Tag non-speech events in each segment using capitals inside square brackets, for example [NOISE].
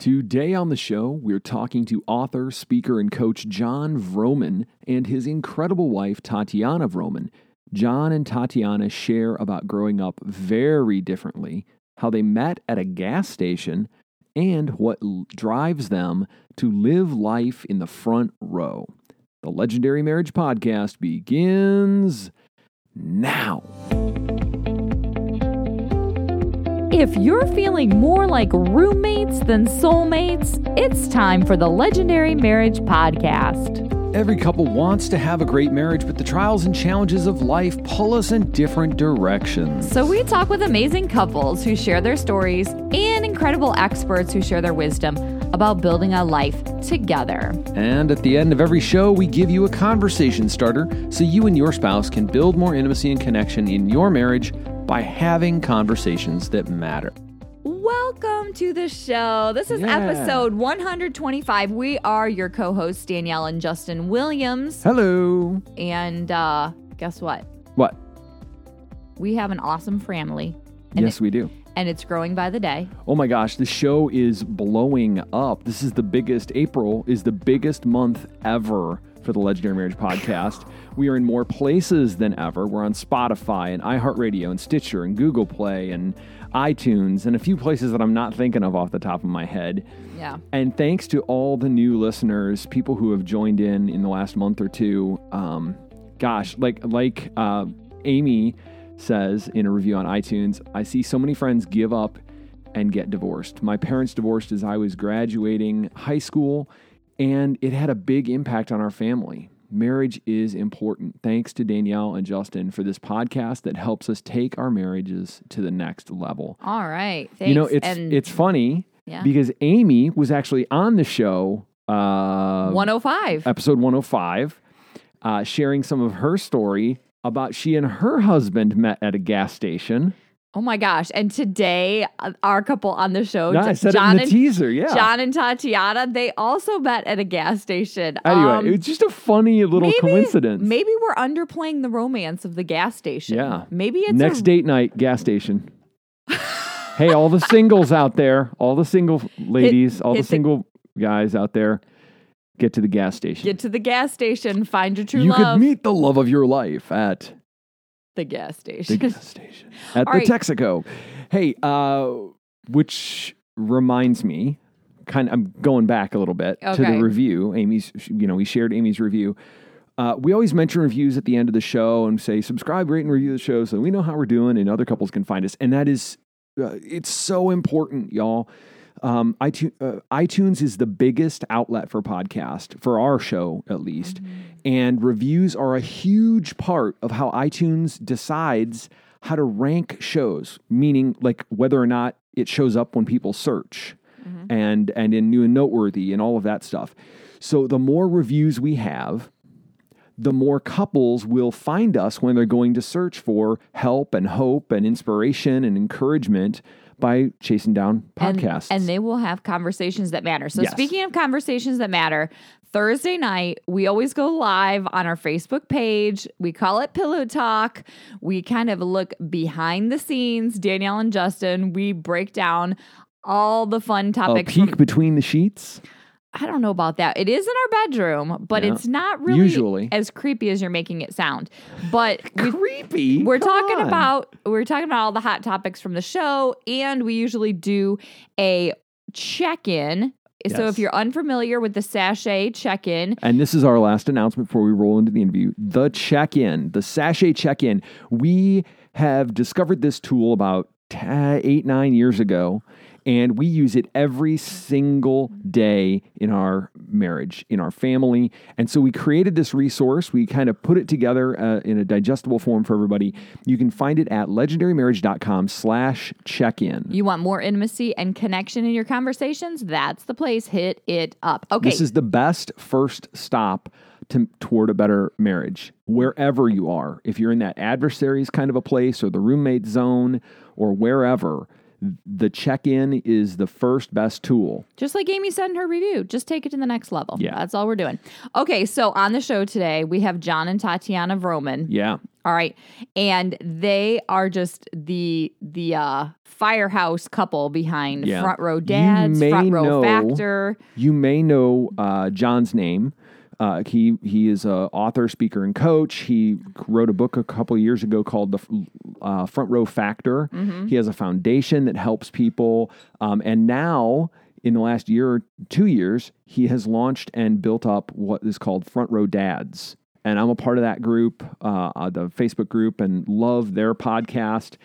Today on the show, we're talking to author, speaker, and coach Jon Vroman and his incredible wife, Tatyana Vroman. Jon and Tatyana share about growing up very differently, how they met at a gas station, and what drives them to live life in the front row. The Legendary Marriage Podcast begins now. If you're feeling more like roommates than soulmates, it's time for the Legendary Marriage Podcast. Every couple wants to have a great marriage, but the trials and challenges of life pull us in different directions. So, we talk with amazing couples who share their stories and incredible experts who share their wisdom about building a life together. And at the end of every show, we give you a conversation starter so you and your spouse can build more intimacy and connection in your marriage by having conversations that matter. Welcome to the show. This is Yeah. episode 125. We are your co hosts, Danielle and Justin Williams. Hello. And uh, guess what? What? We have an awesome family. Yes, we do. and it's growing by the day. Oh my gosh, the show is blowing up. This is the biggest, April is the biggest month ever for the Legendary Marriage Podcast. We are in more places than ever. We're on Spotify and iHeartRadio and Stitcher and Google Play and iTunes and a few places that I'm not thinking of off the top of my head. Yeah. And thanks to all the new listeners, people who have joined in in the last month or two. Um, gosh, like like uh, Amy says in a review on iTunes, I see so many friends give up and get divorced. My parents divorced as I was graduating high school, and it had a big impact on our family. Marriage is important. Thanks to Danielle and Justin for this podcast that helps us take our marriages to the next level. All right. Thanks. You know, it's and it's funny Yeah. because Amy was actually on the show, uh, 105. episode 105, uh, sharing some of her story about she and her husband met at a gas station. Oh my gosh. And today, uh, our couple on the show, Yeah, I J- said Jon it in the and teaser. Yeah. Jon and Tatyana, they also met at a gas station. anyway, Um, it's just a funny little maybe, coincidence. Maybe we're underplaying the romance of the gas station. Yeah. Maybe it's Next a, date night, gas station. hey, all the [LAUGHS] singles out there, all the single ladies, all the hit the- single guys out there, get to the gas station. Get to the gas station, find your true you love. could meet the love of your life at the gas station. the gas station at All the right. Texaco. Hey, uh, which reminds me, kind of, I'm going back a little bit to the review. Amy's, you know, we shared Amy's review. Uh, we always mention reviews at the end of the show and say subscribe, rate, and review the show so we know how we're doing and other couples can find us. And that is, uh, it's so important, y'all. Um, iTunes, uh, iTunes is the biggest outlet for podcast for our show, at least, and reviews are a huge part of how iTunes decides how to rank shows, meaning like whether or not it shows up when people search, and and in new and noteworthy and all of that stuff. So the more reviews we have, the more couples will find us when they're going to search for help and hope and inspiration and encouragement by chasing down and, podcasts. and they will have conversations that matter. So Yes. speaking of conversations that matter, Thursday night we always go live on our Facebook page. We call it Pillow Talk. We kind of look behind the scenes. Danielle and Justin, we break down all the fun a topics. peek from- between the sheets. I don't know about that. It is in our bedroom, but Yeah. it's not really Usually. as creepy as you're making it sound. But [LAUGHS] Creepy. we're Come talking on. about we're talking about all the hot topics from the show and we usually do a check-in so if you're unfamiliar with the sachet check-in And this is our last announcement before we roll into the interview. The check in, the sachet check in. We have discovered this tool about t- eight, nine years ago, and we use it every single day in our marriage, in our family. And so we created this resource. We kind of put it together uh, in a digestible form for everybody. You can find it at legendarymarriage.com slash check in. you want more intimacy and connection in your conversations that's the place hit it up okay This is the best first stop to, toward a better marriage, wherever you are. If you're in that adversaries kind of a place or the roommate zone or wherever, the check in is the first best tool. Just like Amy said in her review, just take it to the next level. Yeah. That's all we're doing. Okay, so on the show today, we have Jon and Tatyana Vroman. Yeah. All right. And they are just the the uh firehouse couple behind Yeah. Front Row Dads, Front Row know- Factor. You may know uh, Jon's name. Uh, he he is a author, speaker, and coach. He wrote a book a couple years ago called the uh, Front Row Factor. Mm-hmm. He has a foundation that helps people, um, and now in the last year or two years, he has launched and built up what is called Front Row Dads. And I'm a part of that group, uh, uh, the Facebook group, and love their podcast.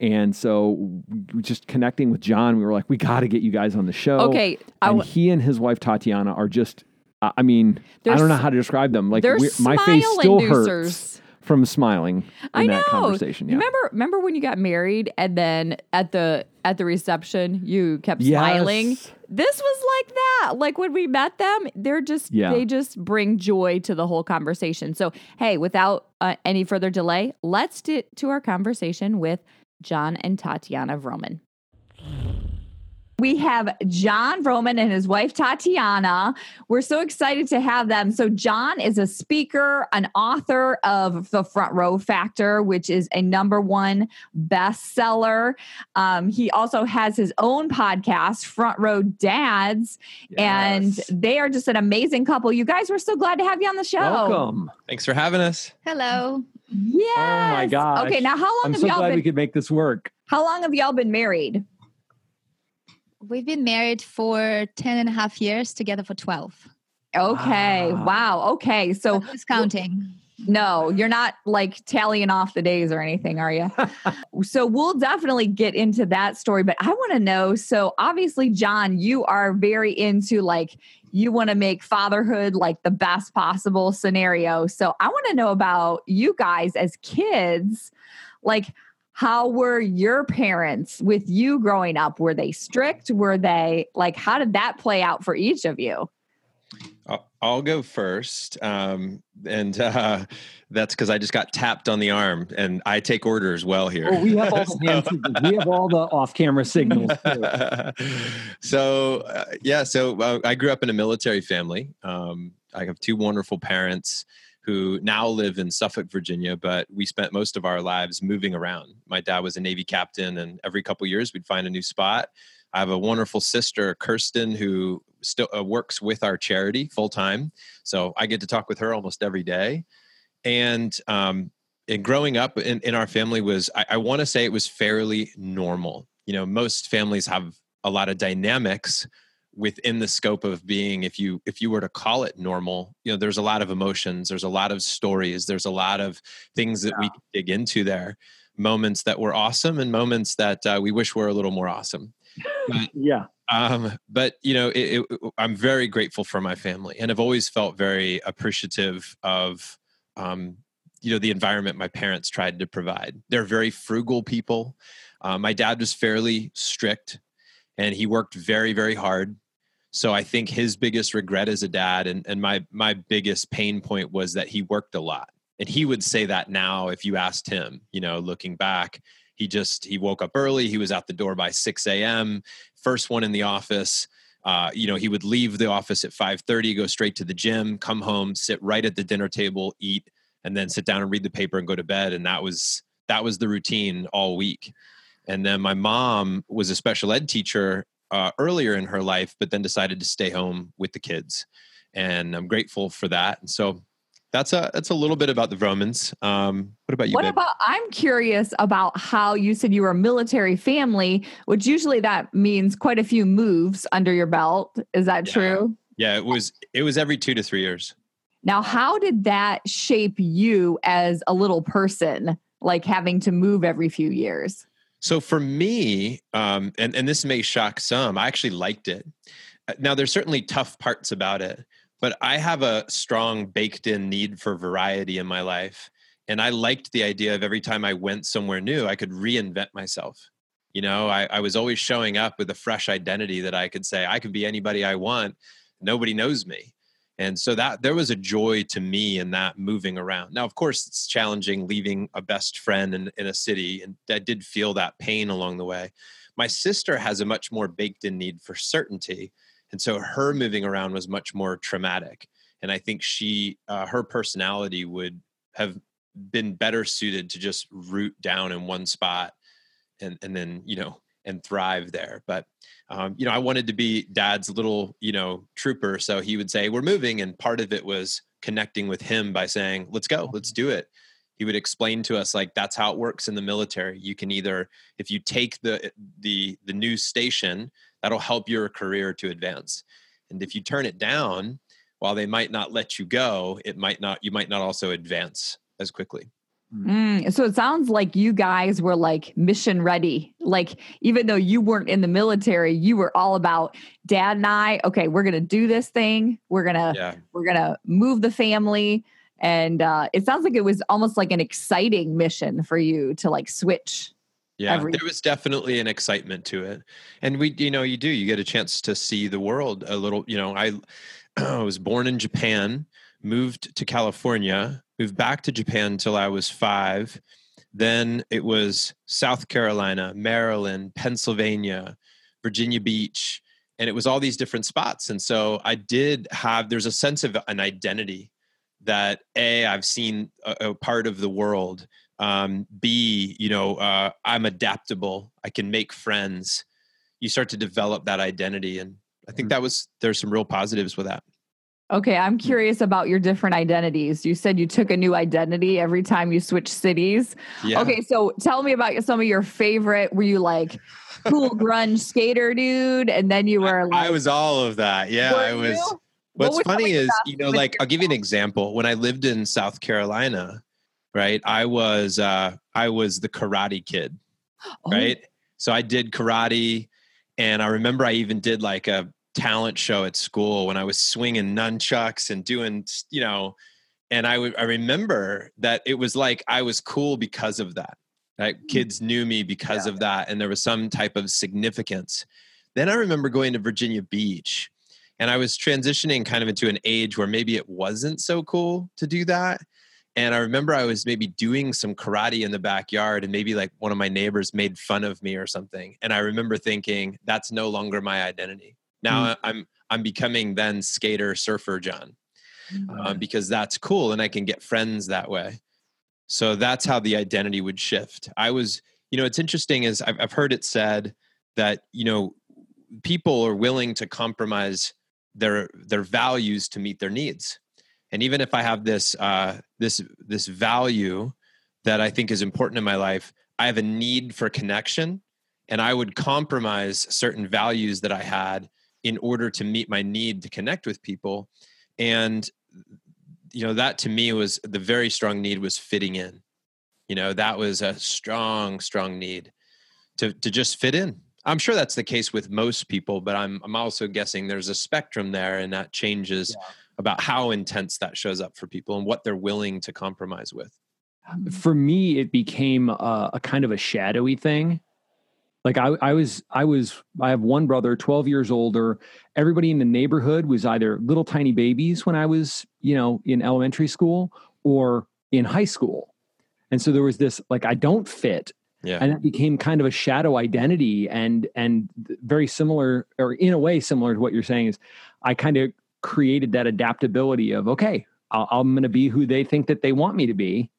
And so, just connecting with Jon, we were like, we got to get you guys on the show. Okay, and w- he and his wife Tatyana are just. I mean, I don't know how to describe them. Like my face still inducers. hurts from smiling in I know. that conversation. Yeah. Remember remember when you got married and then at the at the reception you kept Yes. smiling? This was like that. Like when we met them, they're just Yeah. they just bring joy to the whole conversation. So, hey, without uh, any further delay, let's get to our conversation with Jon and Tatyana Vroman. We have Jon Vroman and his wife Tatyana. We're so excited to have them. So, Jon is a speaker, an author of The Front Row Factor, which is a number one bestseller. Um, he also has his own podcast, Front Row Dads, and they are just an amazing couple. You guys, we're so glad to have you on the show. welcome. Thanks for having us. Hello. Yes. Oh my gosh. Okay, now how long I'm have so y'all glad been? we could make this work. How long have y'all been married? We've been married for 10 and a half years, together for 12. Okay. Wow. Wow. Okay. So who's counting? No, you're not like tallying off the days or anything, are you? [LAUGHS] so we'll definitely get into that story, but I want to know so obviously Jon, you are very into like you want to make fatherhood like the best possible scenario. So I want to know about you guys as kids. Like how were your parents with you growing up? Were they strict? Were they like how did that play out for each of you? I'll, I'll go first. Um, and uh, that's because I just got tapped on the arm and I take orders well here. Well, we have all [LAUGHS] the hand. We have all the off-camera signals. Too. [LAUGHS] so uh, yeah, so uh, I grew up in a military family. Um, I have two wonderful parents who now live in Suffolk, Virginia, but we spent most of our lives moving around. My dad was a Navy captain, and every couple years we'd find a new spot. I have a wonderful sister, Kirsten, who still uh, works with our charity full time. So I get to talk with her almost every day. And um, and growing up in, in our family was, I, I want to say it was fairly normal. You know, most families have a lot of dynamics within the scope of being if you if you were to call it normal you know there's a lot of emotions there's a lot of stories there's a lot of things that we can dig into there moments that were awesome and moments that uh, we wish were a little more awesome [LAUGHS] Yeah. um, but you know, it, it, I'm very grateful for my family, and I've always felt very appreciative of, um, you know, the environment my parents tried to provide. They're very frugal people. Uh, my dad was fairly strict, and he worked very, very hard. So I think his biggest regret as a dad, and, and my my biggest pain point was that he worked a lot, and he would say that now if you asked him, you know, looking back, he just he woke up early. He was out the door by 6 a.m first one in the office. Uh, you know he would leave the office at 5.30 go straight to the gym come home sit right at the dinner table eat and then sit down and read the paper and go to bed. And that was that was the routine all week. And then my mom was a special ed teacher uh, earlier in her life but then decided to stay home with the kids and i'm grateful for that and so that's a that's a little bit about the Vromans. Um, what about you? What babe? about? I'm curious about how you said you were a military family, which usually that means quite a few moves under your belt. Is that Yeah. true? yeah, it was it was every two to three years. Now, how did that shape you as a little person, like having to move every few years? So for me, um, and and this may shock some, I actually liked it. Uh, Now there's certainly tough parts about it, but I have a strong baked-in need for variety in my life, and I liked the idea of every time I went somewhere new, I could reinvent myself. You know, I, I was always showing up with a fresh identity that I could say I could be anybody I want. Nobody knows me. And so that there was a joy to me in that moving around. Now, of course, it's challenging leaving a best friend in, in a city, and I did feel that pain along the way. My sister has a much more baked in need for certainty. And so her moving around was much more traumatic. And I think she, uh, her personality would have been better suited to just root down in one spot and and then you know and thrive there. But um, you know i wanted to be dad's little you know trooper so he would say we're moving and part of it was connecting with him by saying let's go let's do it. He would explain to us like that's how it works in the military. You can either if you take the the the new station that'll help your career to advance. And if you turn it down while they might not let you go it might not you might not also advance as quickly Mm, so it sounds like you guys were like mission ready. Like, even though you weren't in the military, you were all about dad and I, okay, we're going to do this thing. We're going to, yeah we're going to move the family. And uh, it sounds like it was almost like an exciting mission for you to like switch. Yeah, every- there was definitely an excitement to it, and we, you know, you do. You get a chance to see the world a little. You know, I, [CLEARS THROAT] I was born in Japan, moved to California, moved back to Japan until I was five. Then it was South Carolina, Maryland, Pennsylvania, Virginia Beach, and it was all these different spots. And so I did have. There's a sense of an identity that a I've seen a, a part of the world um, b you know uh, i'm adaptable i can make friends you start to develop that identity and i think that was there's some real positives with that Okay, I'm curious about your different identities. You said you took a new identity every time you switched cities. yeah Okay, so tell me about some of your favorite. Were you like cool [LAUGHS] grunge skater dude? And then you were like, i was all of that yeah i was you? What what's was funny is you know like i'll give you an example when i lived in south carolina right i was uh i was the karate kid Oh, right? So I did karate, and I remember I even did like a talent show at school when I was swinging nunchucks and doing, you know, and I I remember that it was like I was cool because of that. Right? Mm. Kids knew me because of that, and there was some type of significance. Then I remember going to Virginia Beach, and I was transitioning kind of into an age where maybe it wasn't so cool to do that. And I remember I was maybe doing some karate in the backyard, and maybe like one of my neighbors made fun of me or something. And I remember thinking, that's no longer my identity. Now I'm I'm becoming then skater surfer Jon, um, because that's cool, and I can get friends that way. So that's how the identity would shift. I was, you know, it's interesting is I've, I've heard it said that you know people are willing to compromise their their values to meet their needs and even if i have this uh, this this value that i think is important in my life i have a need for connection and i would compromise certain values that i had in order to meet my need to connect with people. And you know that to me was the very strong need was fitting in. You know that was a strong strong need to to just fit in. I'm sure that's the case with most people but i'm i'm also guessing there's a spectrum there and that changes about how intense that shows up for people and what they're willing to compromise with. For me it became a, a kind of a shadowy thing like I, I was i was i have one brother 12 years older. Everybody in the neighborhood was either little tiny babies when i was you know in elementary school or in high school. And so there was this like i don't fit. Yeah. And it became kind of a shadow identity and and very similar or in a way similar to what you're saying is i kind of created that adaptability of okay I'll, i'm going to be who they think that they want me to be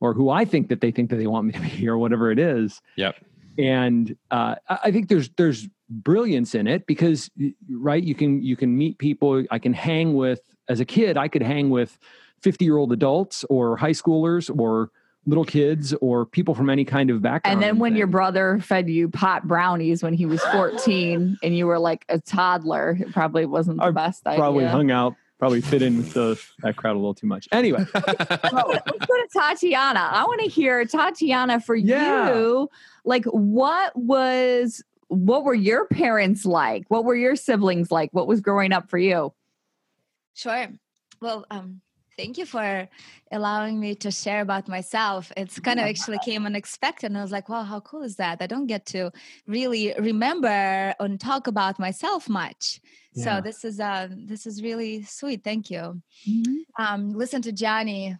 or who i think that they think that they want me to be or whatever it is. Yep and uh, I think there's there's brilliance in it because right you can you can meet people I can hang with as a kid I could hang with 50 year old adults or high schoolers or little kids or people from any kind of background And then when your brother fed you pot brownies when he was 14 [LAUGHS] and you were like a toddler, it probably wasn't the I best probably idea. Probably hung out probably fit in with the that crowd a little too much anyway [LAUGHS] Oh, let's go to Tatyana. I want to hear Tatyana for Yeah. you. Like, what was what were your parents like? What were your siblings like? What was growing up for you? Sure. Well, um, thank you for allowing me to share about myself. It's [LAUGHS] kind of actually came unexpected. And I was like, wow, how cool is that? I don't get to really remember and talk about myself much. Yeah. So this is uh, this is really sweet. Thank you. Um, listen to Johnny.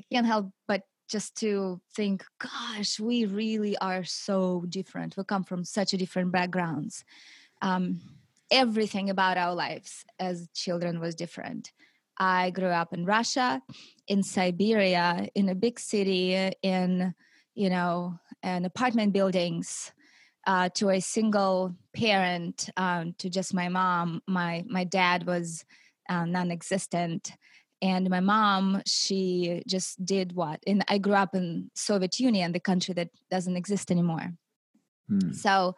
I can't help but just to think, gosh, we really are so different. We come from such a different backgrounds. Um, everything about our lives as children was different. I grew up in Russia, in Siberia, in a big city, in you know, an apartment buildings, uh, to a single parent, um, to just my mom. My my dad was uh, non-existent, and my mom she just did what. And I grew up in Soviet Union, the country that doesn't exist anymore. Hmm. So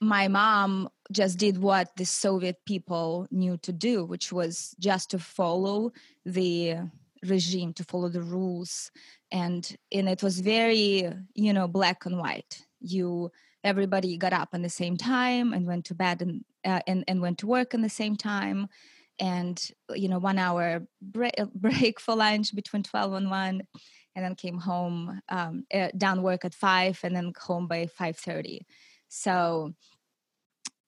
my mom just did what the Soviet people knew to do, which was just to follow the regime, to follow the rules. And and it was very, you know, black and white. You everybody got up at the same time and went to bed and uh, and, and went to work at the same time and you know one hour break, [LAUGHS] break for lunch between 12 and 1 and then came home um, uh, done work at 5 and then home by 5.30 so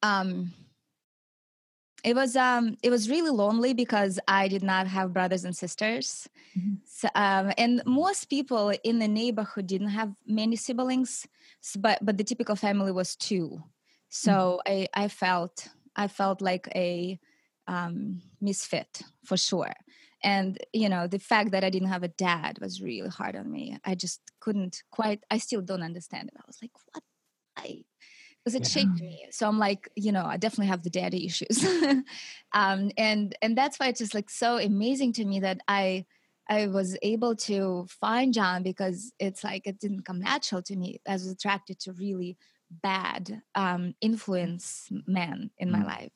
um it was um it was really lonely because i did not have brothers and sisters. Mhm. so, um, and most people in the neighborhood didn't have many siblings but but the typical family was two. So i i felt i felt like a um misfit for sure. And you know the fact that i didn't have a dad was really hard on me. I just couldn't quite i still don't understand it. I was like what? I because it shaped me. So i'm like you know i definitely have the daddy issues. [LAUGHS] Um and and that's why it's just like so amazing to me that i i was able to find jon because it's like it didn't come natural to me i was attracted to really bad um influence men in my Mm. life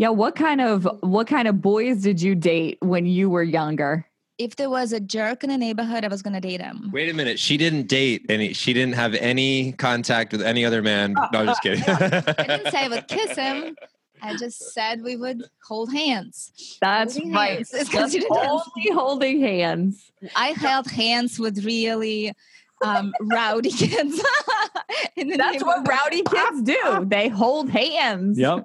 Yeah, what kind of what kind of boys did you date when you were younger? if there was a jerk in the neighborhood i was going to date him Wait a minute. She didn't date any. She didn't have any contact with any other man. No, I'm just kidding. [LAUGHS] i didn't say i would [LAUGHS] kiss him i just said we would hold hands That's Holding right. hands. [LAUGHS] It's Just considered dance. only holding hands. I held hands with really um, rowdy kids. in the That's what rowdy kids do. They hold hands. Yep.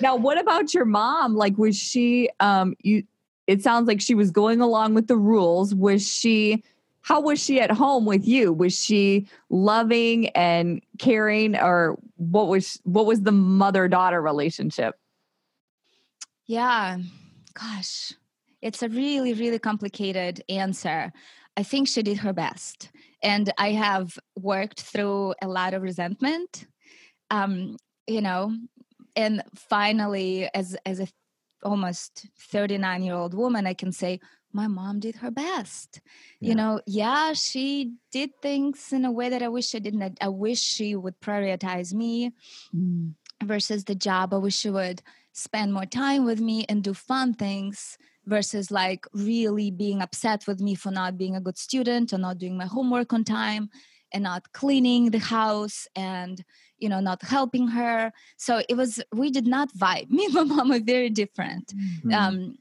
Now, what about your mom? Like, was she? Um, you. It sounds like she was going along with the rules. Was she? How was she at home with you? Was she loving and caring, or what was what was the mother daughter relationship? Yeah, gosh, it's a really, really complicated answer. I think she did her best. And I have worked through a lot of resentment. Um, you know, and finally, as as a almost 39 year old woman, I can say my mom did her best. Yeah. You know, yeah, she did things in a way that I wish I didn't. I- I wish she would prioritize me mm. versus the job. I wish she would spend more time with me and do fun things versus like really being upset with me for not being a good student or not doing my homework on time and not cleaning the house and you know not helping her so it was we did not vibe [LAUGHS] me and my mom are very different Hmm. um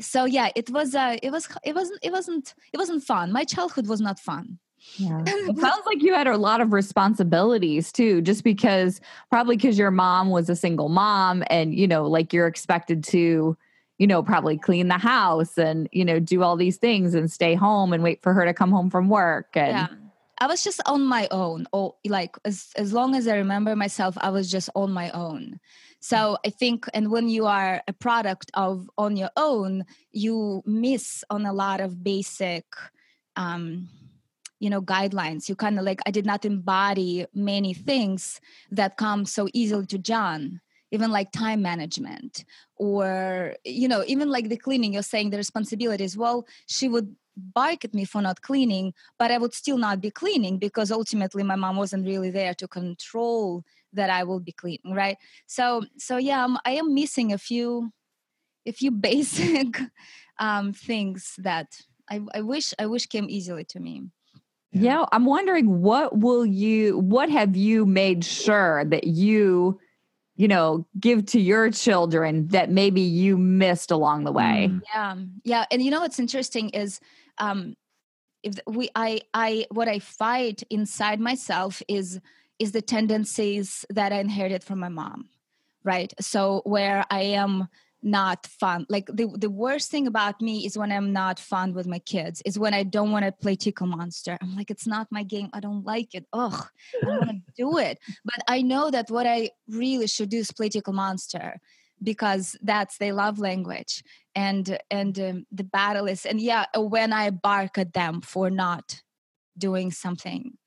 so yeah it was uh it was it wasn't it wasn't it wasn't fun my childhood was not fun Yeah. [LAUGHS] It sounds like you had a lot of responsibilities too, just because probably because your mom was a single mom and, you know, like you're expected to, you know, probably clean the house and, you know, do all these things and stay home and wait for her to come home from work. And yeah i was just on my own oh like as as long as i remember myself i was just on my own. So i think and when you are a product of on your own you miss on a lot of basic um you know guidelines. You kind of like i did not embody many things that come so easily to jon even like time management or you know even like the cleaning you're saying the responsibilities. Well she would bark at me for not cleaning but i would still not be cleaning because ultimately my mom wasn't really there to control that i will be cleaning right so so yeah I'm, i am missing a few a few [LAUGHS] basic um things that I, I wish i wish came easily to me yeah, I'm wondering what will you, what have you made sure that you, you know, give to your children that maybe you missed along the way? Mm. yeah yeah and you know what's interesting is um if we i i what i fight inside myself is is the tendencies that i inherited from my mom right? So where i am not fun like the, the worst thing about me is when i'm not fun with my kids is when i don't want to play tickle monster. I'm like it's not my game. I don't like it. Ugh. I don't want to [LAUGHS] do it. But i know that what i really should do is play tickle monster because that's they love language. And and um, the battle is and yeah when i bark at them for not doing something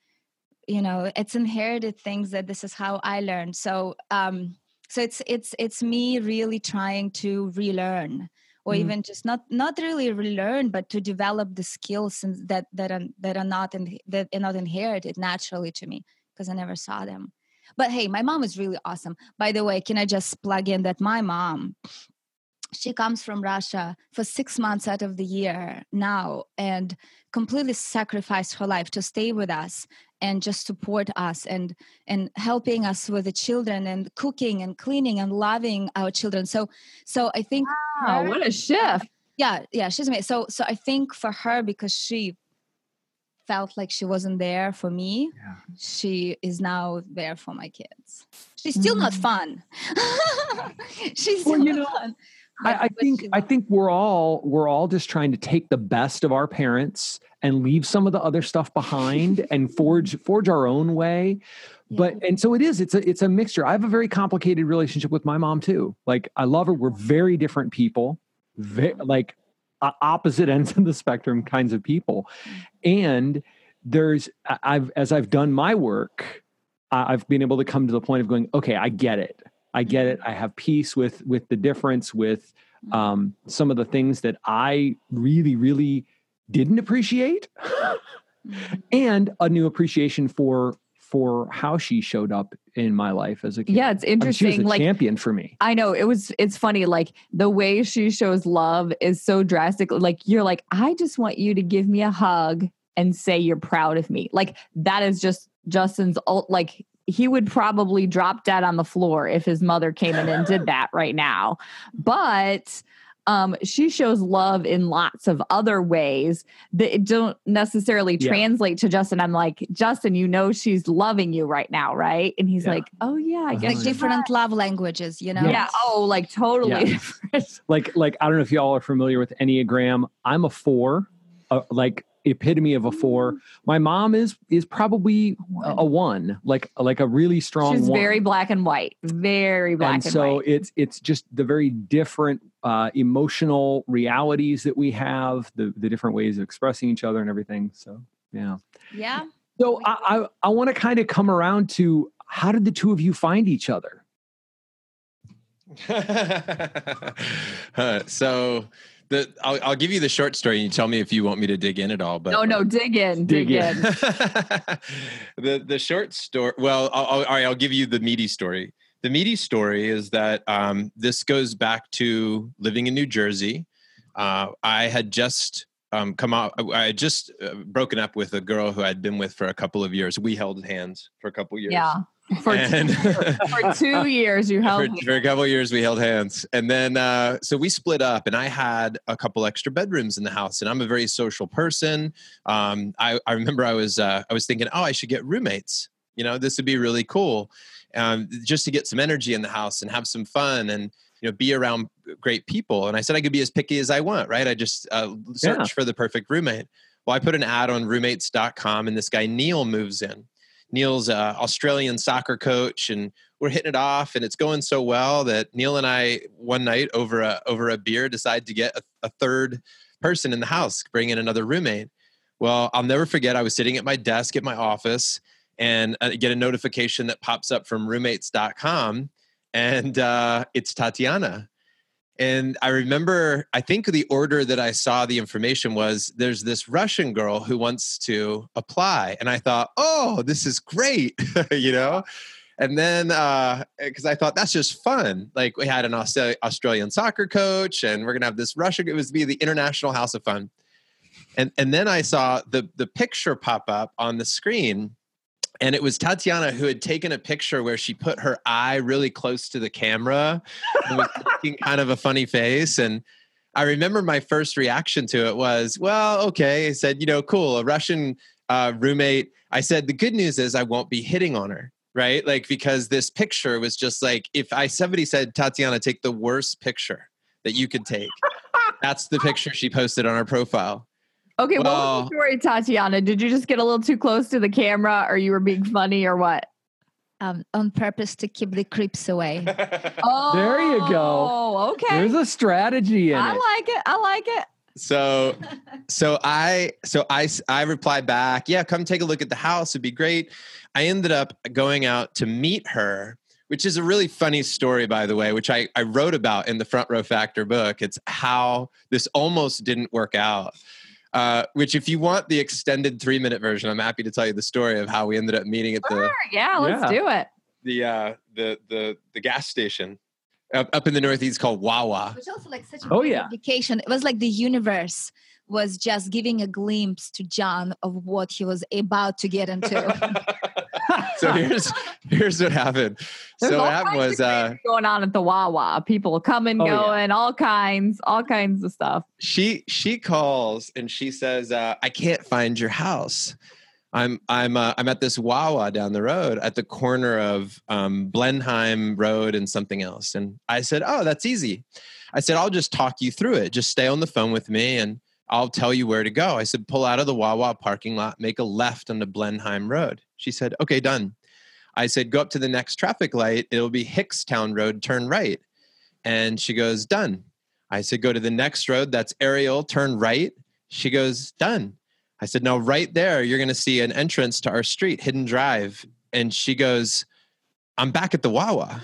you know it's inherited things that this is how i learned. So um so it's it's it's me really trying to relearn or mm. even just not not really relearn but to develop the skills that that are that are not in, that are not inherited naturally to me because i never saw them but hey my mom is really awesome by the way can i just plug in that my mom she comes from Russia for six months out of the year now and completely sacrificed her life to stay with us and just support us and and helping us with the children and cooking and cleaning and loving our children. So so I think wow, her, what a shift. Yeah, yeah, she's amazing. So so I think for her because she felt like she wasn't there for me, yeah. she is now there for my kids. She's still mm. not fun. [LAUGHS] she's still well, you not know, fun I, I think I think we're all we're all just trying to take the best of our parents and leave some of the other stuff behind [LAUGHS] and forge forge our own way. Yeah. But and so it is. It's a it's a mixture. I have a very complicated relationship with my mom too. Like I love her. We're very different people, very, like opposite [LAUGHS] ends of the spectrum kinds of people. And there's I've as I've done my work, I've been able to come to the point of going, okay, I get it. I get it. Mm-hmm. I have peace with with the difference with mm-hmm. um, some of the things that I really, really didn't appreciate, [LAUGHS] mm-hmm. and a new appreciation for for how she showed up in my life as a kid. Yeah, it's interesting. I mean, she was a like champion for me. I know it was. It's funny. Like the way she shows love is so drastic. Like you're like, I just want you to give me a hug and say you're proud of me. Like that is just Justin's like he would probably drop dead on the floor if his mother came in and did that right now. But um, she shows love in lots of other ways that don't necessarily yeah. translate to Justin. I'm like, Justin, you know she's loving you right now, right? And he's yeah. like, Oh yeah, I guess like different love languages, you know? Yeah. yeah. Oh, like totally yeah. like like I don't know if y'all are familiar with Enneagram. I'm a four. Uh, like epitome of a four. My mom is is probably a, one, like like a really strong. She's one. very black and white, very black and, and so white. it's it's just the very different uh, emotional realities that we have, the the different ways of expressing each other and everything. So yeah, yeah. So I I, I want to kind of come around to how did the two of you find each other? [LAUGHS] uh, so the I'll, I'll give you the short story and you tell me if you want me to dig in at all but no no dig in dig, dig in, [LAUGHS] the the short story well I'll, I'll, all right i'll give you the meaty story. The meaty story is that um, this goes back to living in new jersey. Uh, i had just um, come out i had just uh, broken up with a girl who i'd been with for a couple of years. We held hands for a couple of years. Yeah for, [LAUGHS] and, two, for two years you [LAUGHS] held for, for, a couple years we held hands. And then uh, so we split up and i had a couple extra bedrooms in the house and i'm a very social person. Um, I, I, remember i was uh, i was thinking oh i should get roommates. You know this would be really cool um, just to get some energy in the house and have some fun and you know be around great people. And i said i could be as picky as i want right? I just uh, search yeah. for the perfect roommate. Well i put an ad on roommates.com and this guy neil moves in Neil's a Australian soccer coach, and we're hitting it off, and it's going so well that Neil and I one night over a over a beer decide to get a, a third person in the house, bring in another roommate. Well, I'll never forget. I was sitting at my desk at my office and I uh, get a notification that pops up from roommates.com, and uh, it's Tatyana. And I remember, I think the order that I saw the information was there's this Russian girl who wants to apply. And I thought, oh, this is great, [LAUGHS] you know? And then, because uh, I thought that's just fun. Like we had an Australian soccer coach, and we're gonna have this Russian. It was be the International House of Fun. And and then I saw the the picture pop up on the screen, and it was Tatyana who had taken a picture where she put her eye really close to the camera and was [LAUGHS] making kind of a funny face. And I remember my first reaction to it was, well, okay. I said, you know, cool, a Russian uh, roommate. I said, the good news is I won't be hitting on her, right? Like, because this picture was just like, if I somebody said, Tatyana, take the worst picture that you could take, that's the picture she posted on her profile. Okay, well, what was the story, Tatyana? Did you just get a little too close to the camera or you were being funny or what? um, on purpose to keep the creeps away. Oh, [LAUGHS] There you go. Oh, okay. There's a strategy in I it. I like it. I like it. so [LAUGHS] so i so i s- i replied back yeah come take a look at the house it'd be great i ended up going out to meet her which is a really funny story by the way which i i wrote about in the front row factor book it's how this almost didn't work out uh, which if you want the extended three minute version i'm happy to tell you the story of how we ended up meeting at the Sure. Yeah, let's Yeah. do it. the uh the the the gas station up, up in the northeast called wawa It was also like such a Oh, yeah. indication. It was like the universe was just giving a glimpse to Jon of what he was about to get into. [LAUGHS] so here's here's what happened. There's so all what happened was uh, going on at the Wawa. People coming, Oh, yeah. going, all kinds, all kinds of stuff. she she calls and she says, uh, "I can't find your house. I'm I'm uh, I'm at this Wawa down the road at the corner of um, Blenheim Road and something else." And I said, "Oh, that's easy." I said, "I'll just talk you through it. Just stay on the phone with me and." I'll tell you where to go. I said, pull out of the Wawa parking lot, make a left on the Blenheim Road. She said, okay, done. I said, go up to the next traffic light. It'll be Hickstown Road, turn right. And she goes, done. I said, go to the next road. That's Ariel, turn right. She goes, done. I said, no, right there, you're going to see an entrance to our street, Hidden Drive. And she goes, I'm back at the Wawa.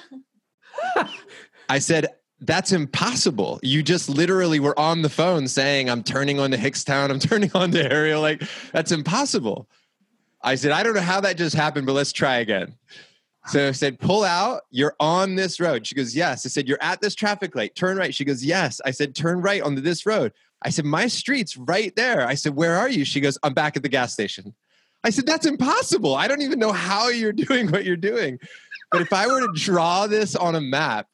[LAUGHS] I said, that's impossible. You just literally were on the phone saying, I'm turning on to Hickstown, I'm turning on to Ariel. Like, that's impossible. I said, I don't know how that just happened, but let's try again. So I said, pull out. You're on this road. She goes, yes. I said, you're at this traffic light. Turn right. She goes, yes. I said, turn right onto this road. I said, my street's right there. I said, where are you? She goes, I'm back at the gas station. I said, that's impossible. I don't even know how you're [LAUGHS] doing what you're doing. But if I were to draw this on a map,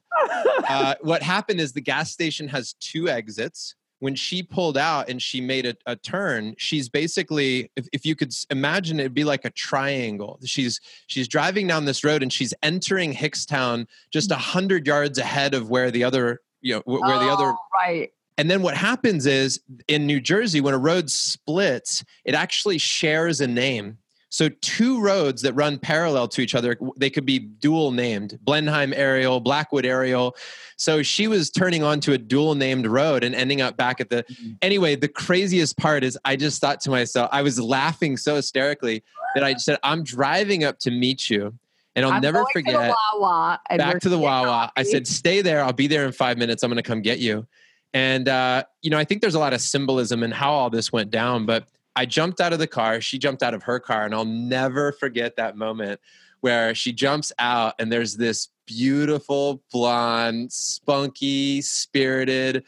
uh, what happened is the gas station has two exits. When she pulled out and she made a, a turn, she's basically, if, if you could imagine, it'd be like a triangle. She's she's driving down this road and she's entering Hickstown just a hundred yards ahead of where the other, you know, wh- where the other Oh, right. and then what happens is in New Jersey, when a road splits, it actually shares a name. So two roads that run parallel to each other, they could be dual named Blenheim Aerial, Blackwood Aerial. So she was turning onto a dual named road and ending up back at the. Anyway, the craziest part is I just thought to myself, I was laughing so hysterically that I said, I'm driving up to meet you. And I'll I'm never forget To the Wawa and back to the Wawa. I said, stay there. I'll be there in five minutes. I'm going to come get you. And, uh, you know, I think there's a lot of symbolism in how all this went down. But I jumped out of the car. She jumped out of her car. And I'll never forget that moment where she jumps out and there's this beautiful, blonde, spunky, spirited,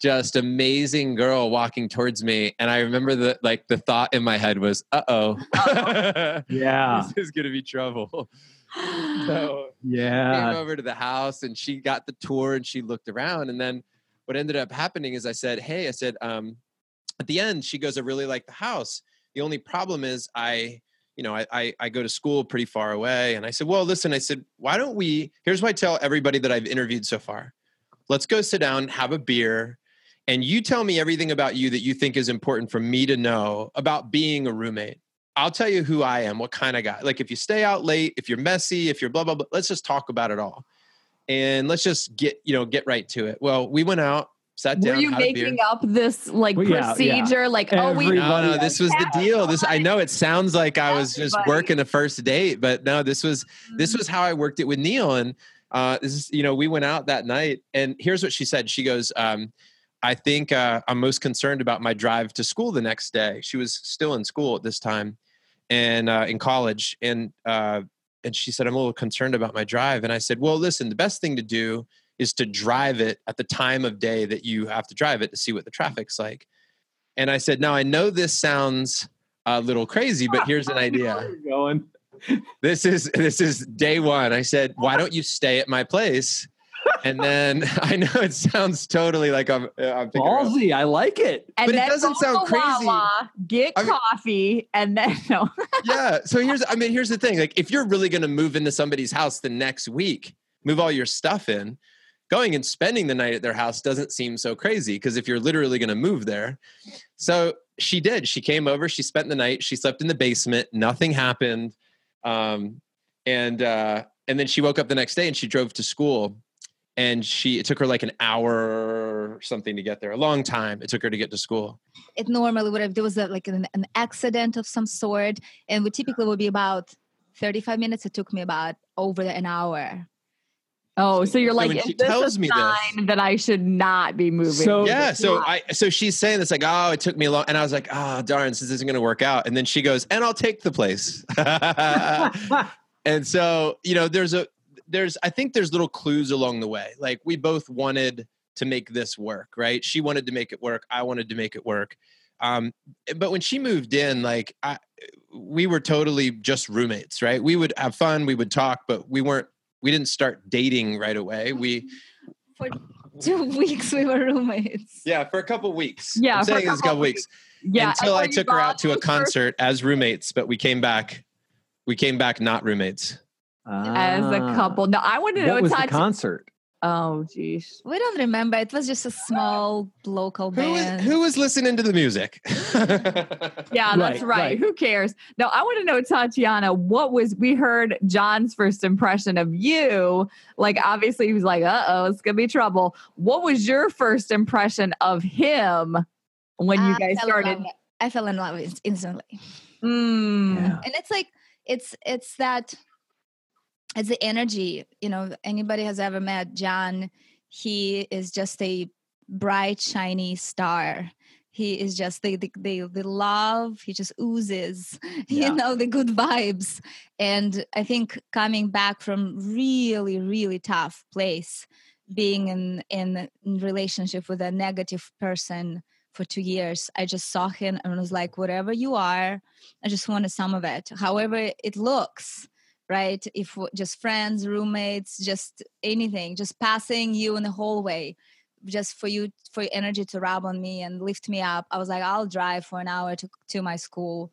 just amazing girl walking towards me. And I remember the like the thought in my head was, uh oh. [LAUGHS] Yeah. [LAUGHS] this is gonna be trouble. [GASPS] So came Yeah. over to the house and she got the tour and she looked around and then what ended up happening is i said hey i said um, at the end she goes i really like the house the only problem is i you know I, I i go to school pretty far away and i said well listen i said why don't we here's what i tell everybody that i've interviewed so far let's go sit down have a beer and you tell me everything about you that you think is important for me to know about being a roommate I'll tell you who I am, what kind of guy. Like if you stay out late, if you're messy, if you're blah blah blah, let's just talk about it all. And let's just get, you know, get right to it. Well, we went out, sat Were you had a beer. making up this like Well, yeah, yeah. procedure? Like, oh, we no, no, this was the deal. This I know it sounds like I was just Everybody. working a first date, but no, this was this was how I worked it with Neil. And uh, this is, you know, we went out that night, and here's what she said. She goes, um, "I think uh, I'm most concerned about my drive to school the next day." She was still in school at this time, and uh, in college, and uh, and she said, "I'm a little concerned about my drive." And I said, "Well, listen, the best thing to do is to drive it at the time of day that you have to drive it to see what the traffic's like." And I said, "Now I know this sounds." A little crazy, but here's an [LAUGHS] idea Going. this is this is day one. I said, why don't you stay at my place? And then [LAUGHS] I know it sounds totally like I'm uh, I'm Ballsy. I like it. and But it doesn't sound to crazy. Wawa, get I mean- coffee, and then [LAUGHS] no. yeah. So here's I mean here's the thing. Like if you're really going to move into somebody's house the next week, move all your stuff in. Going and spending the night at their house doesn't seem so crazy because if you're literally going to move there. So she did. She came over. She spent the night. She slept in the basement. Nothing happened. Um, and uh, and then she woke up the next day and she drove to school, and she it took her like an hour or something to get there. A long time it took her to get to school. It normally would have there was a, like an, an accident of some sort, and would typically would be about thirty five minutes. It took me about over an hour. Oh, so you're So like, when is she this tells a me this- sign that I should not be moving? So- yeah so Yeah. i so she's saying this like oh it took me a long and i was like oh darn this isn't going to work out and then she goes and i'll take the place [LAUGHS] and so you know there's a there's i think there's little clues along the way like we both wanted to make this work right she wanted to make it work i wanted to make it work um but when she moved in like i we were totally just roommates right we would have fun we would talk but we weren't we didn't start dating right away we [LAUGHS] For two [LAUGHS] weeks we were roommates. yeah for a couple weeks Yeah, i'm for a saying a couple couple weeks yeah. until I took her out to a concert as roommates, but we came back. We came back not roommates. as a Ah. couple. No, I want to know What was the concert? Oh, geez. We don't remember. It was just a small local Who was, band. who was listening to the music? [LAUGHS] Yeah, that's Right, right. right. Who cares? Now, I want to know, Tatyana, what was we heard Jon's first impression of you? Like, obviously, he was like, uh oh, it's going to be trouble. What was your first impression of him when you I guys started? I fell in love instantly. Mm. Yeah. and it's like it's it's that it's the energy you know anybody has ever met jon he is just a bright shiny star he is just the the, the, the love he just oozes [LAUGHS] Yeah. you know the good vibes and i think coming back from really really tough place being in in relationship with a negative person for two years i just saw him and was like whatever you are I just wanted some of it. However, it looks right. If just friends, roommates, just anything, just passing you in the hallway, just for you for your energy to rub on me and lift me up. I was like, I'll drive for an hour to to my school.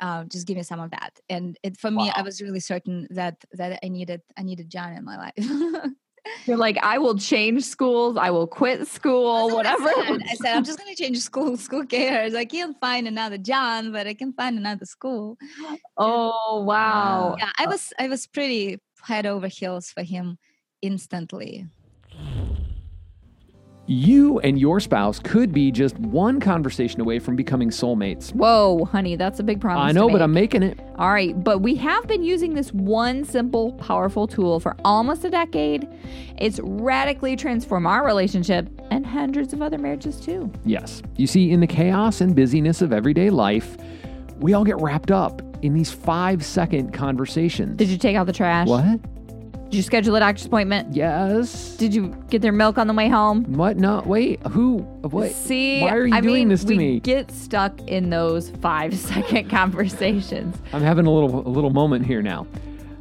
Uh, just give me some of that. And it, for me, I was really certain that that I needed I needed Jon in my life. [LAUGHS] You're like, I will change schools. I will quit school, That's what I whatever. said. I said, I'm just going to change school. School cares. I can't find another Jon, but I can find another school. [GASPS] oh, wow. yeah i was i was pretty head over heels for him instantly You and your spouse could be just one conversation away from becoming soulmates. Whoa, honey, that's a big promise. I know, but. I'm making it. All right, but we have been using this one simple, powerful tool for almost a decade. It's radically transformed our relationship and hundreds of other marriages too. Yes. You see, in the chaos and busyness of everyday life, we all get wrapped up in these five second conversations. Did you take out the trash? What? Did you schedule a doctor's appointment? Yes. Did you get their milk on the way home? What? No. Wait. Who? What? See, Why are you I doing mean, this to we me? Get stuck in those five [LAUGHS] second conversations. I'm having a little a little moment here now.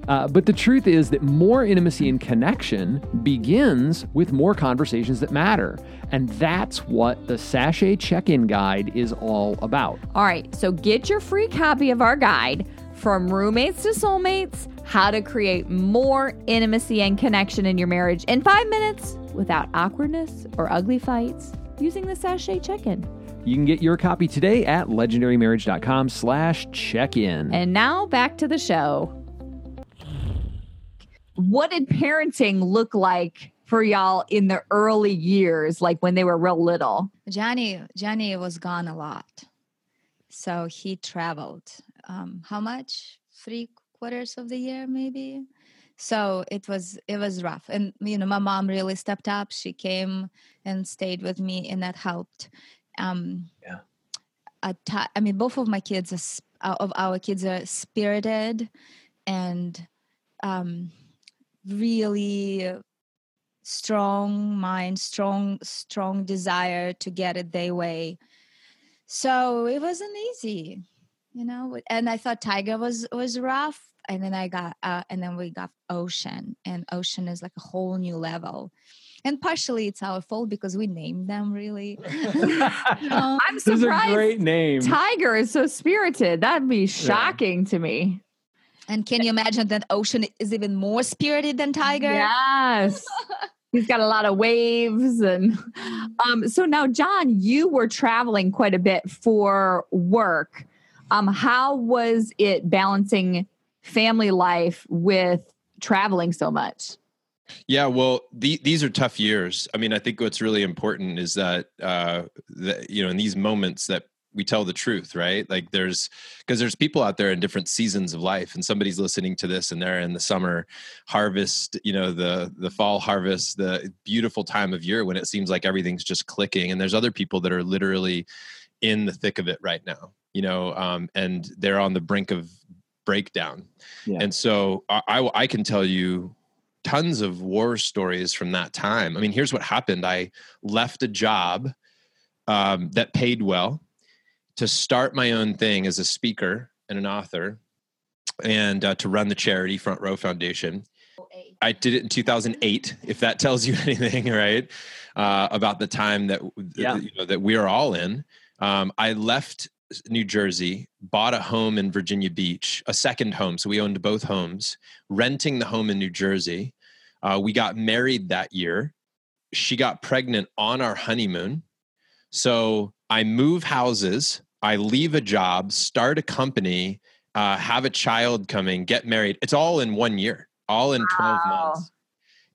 Uh, but the truth is that more intimacy and connection begins with more conversations that matter. And that's what the Sachet Check In Guide is all about. All right, so get your free copy of our guide from roommates to soulmates how to create more intimacy and connection in your marriage in five minutes without awkwardness or ugly fights using the sachet check-in. You can get your copy today at legendarymarriage.com slash check-in. And now back to the show. What did parenting look like for y'all in the early years, like when they were real little? johnny johnny was gone a lot so he traveled um how much three quarters of the year maybe? So it was it was rough. And you know my mom really stepped up. She came and stayed with me and that helped. Um Yeah. ti- I mean both of my kids are, sp- uh, of our kids are spirited and um really strong mind strong strong desire to get it their way. So it wasn't easy you know and i thought tiger was was rough and then i got uh, and then we got ocean and ocean is like a whole new level and partially it's our fault because we named them really [LAUGHS] [LAUGHS] You know? I'm This is a surprised great name. Tiger is so spirited. That'd be shocking to me. and can you imagine that ocean is even more spirited than tiger Yes. [LAUGHS] He's got a lot of waves and um so now Jon, you were traveling quite a bit for work. Um how was it balancing family life with traveling so much? Yeah, well, the, these are tough years. I mean, I think what's really important is that, uh, that you know, in these moments that we tell the truth, right? Like there's because there's people out there in different seasons of life, and somebody's listening to this, and they're in the summer harvest, you know, the the fall harvest, the beautiful time of year when it seems like everything's just clicking, and there's other people that are literally in the thick of it right now, you know, um, and they're on the brink of breakdown, yeah. and so I, I, I can tell you tons of war stories from that time. I mean, here's what happened: I left a job um, that paid well to start my own thing as a speaker and an author and uh, to run the charity Front Row Foundation. I did it in 2008, if that tells you [LAUGHS] anything, right? Uh, about the time that yeah. you know that we are all in. Um, I left New Jersey, bought a home in Virginia Beach, a second home. So we owned both homes, renting the home in New Jersey. Uh, we got married that year. She got pregnant on our honeymoon. So I move houses, I leave a job, start a company, uh, have a child coming, get married. It's all in one year, all in 12 months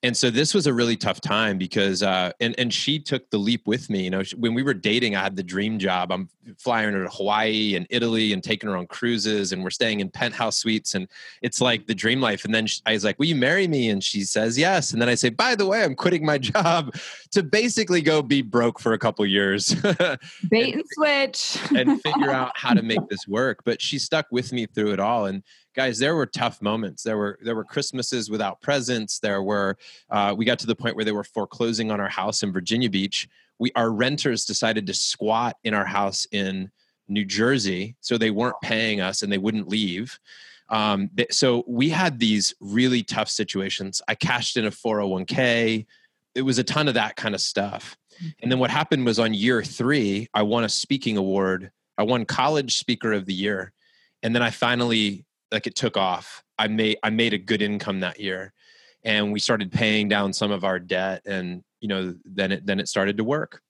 and so this was a really tough time because uh, and and she took the leap with me you know when we were dating i had the dream job. I'm flying her to hawaii and italy and taking her on cruises and we're staying in penthouse suites and it's like the dream life. And then she, i was like will you marry me? And she says yes. And then i say by the way i'm quitting my [LAUGHS] job to basically go be broke for a couple years. [LAUGHS] Bait and switch. and figure [LAUGHS] out how to make this work. But she stuck with me through it all. And guys there were tough moments. There were there were christmases without presents. There were uh, we got to the point where they were foreclosing on our house in virginia beach. We our renters decided to squat in our house in new jersey so they weren't paying us and they wouldn't leave. Um, so we had these really tough situations. I cashed in a 401k it was a ton of that kind of stuff. And then what happened was on year three i won a speaking award. I won college speaker of the year. And then i finally like it took off. I made I made a good income that year, and we started paying down some of our debt, and you know then it then it started to work,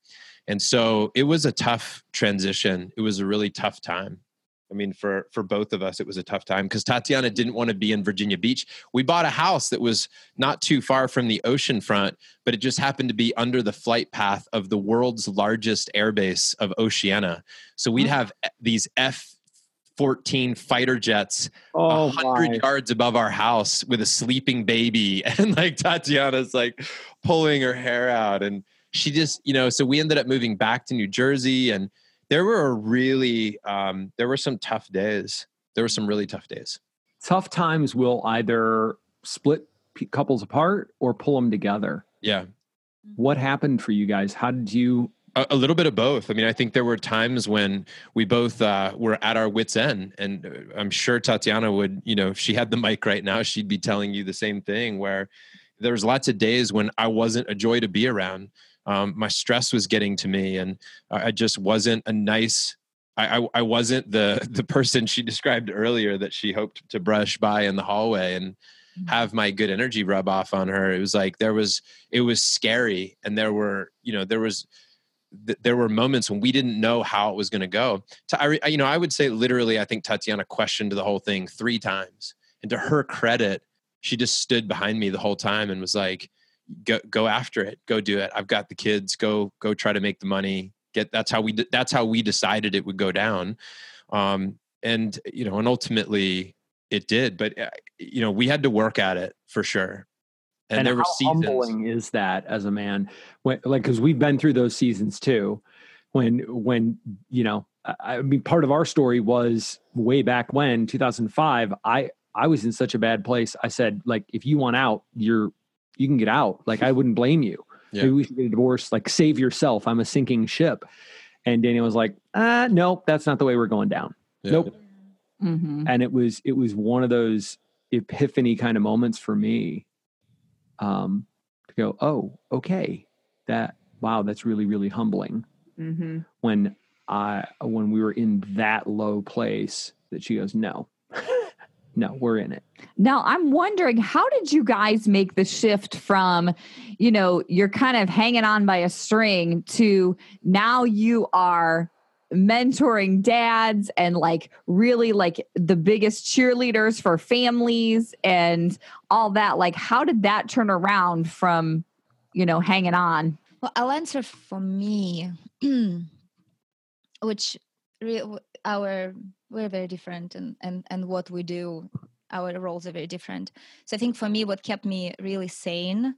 and so it was a tough transition. It was a really tough time. I mean, for for both of us, it was a tough time because Tatyana didn't want to be in Virginia Beach. We bought a house that was not too far from the ocean front, but it just happened to be under the flight path of the world's largest airbase of Oceana. So we'd mm. have eh, these F 14 fighter jets oh 100 my. yards above our house with a sleeping baby. [LAUGHS] And like tatyana's like pulling her hair out. And she just you know so we ended up moving back to new jersey. And there were really um, there were some tough days. There were some really tough days. Tough times will either split couples apart or pull them together. Yeah. What happened for you guys? How did you a, a, little bit of both. I mean, I think there were times when we both uh, were at our wits' end, and uh, I'm sure Tatyana would, you know, if she had the [LAUGHS] mic right now, she'd be telling you the same thing. Where there was lots of days when I wasn't a joy to be around. Um, my stress was getting to me, and I just wasn't a nice. I, I, wasn't the [LAUGHS] the person she described earlier that she hoped to brush by in the hallway and mm-hmm. have my good energy rub off on her. It was like there was it was scary, and there were you know there was th- there were moments when we didn't know how it was going to go. To, I, you know, I would say literally, I think Tatyana questioned the whole thing three times. And to her credit, she just stood behind me the whole time and was like, "Go, go after it. Go do it. I've got the kids. Go, go try to make the money. Get." That's how we. That's how we decided it would go down. Um, and you know, and ultimately it did. But uh, you know, we had to work at it for sure and, and there were seasons. humbling is that as a man when like because we've been through those seasons too when when you know I, mean part of our story was way back when 2005 i i was in such a bad place i said like if you want out you're you can get out like i wouldn't blame you yeah. maybe we should get a divorce like save yourself i'm a sinking ship and Danielle was like uh nope that's not the way we're going down yeah. nope mm-hmm. and it was it was one of those epiphany kind of moments for me um, to go, oh, okay, that wow, that's really really humbling. Mm-hmm. When I when we were in that low place, that she goes, no, [LAUGHS] no, we're in it. Now I'm wondering, how did you guys make the shift from, you know, you're kind of hanging on by a string to now you are mentoring dads and like really like the biggest cheerleaders for families and all that. Like how did that turn around from you know hanging on? Well i'll answer for me [CLEARS THROAT] which re- our we're very different and and and what we do our roles are very different. So i think for me what kept me really sane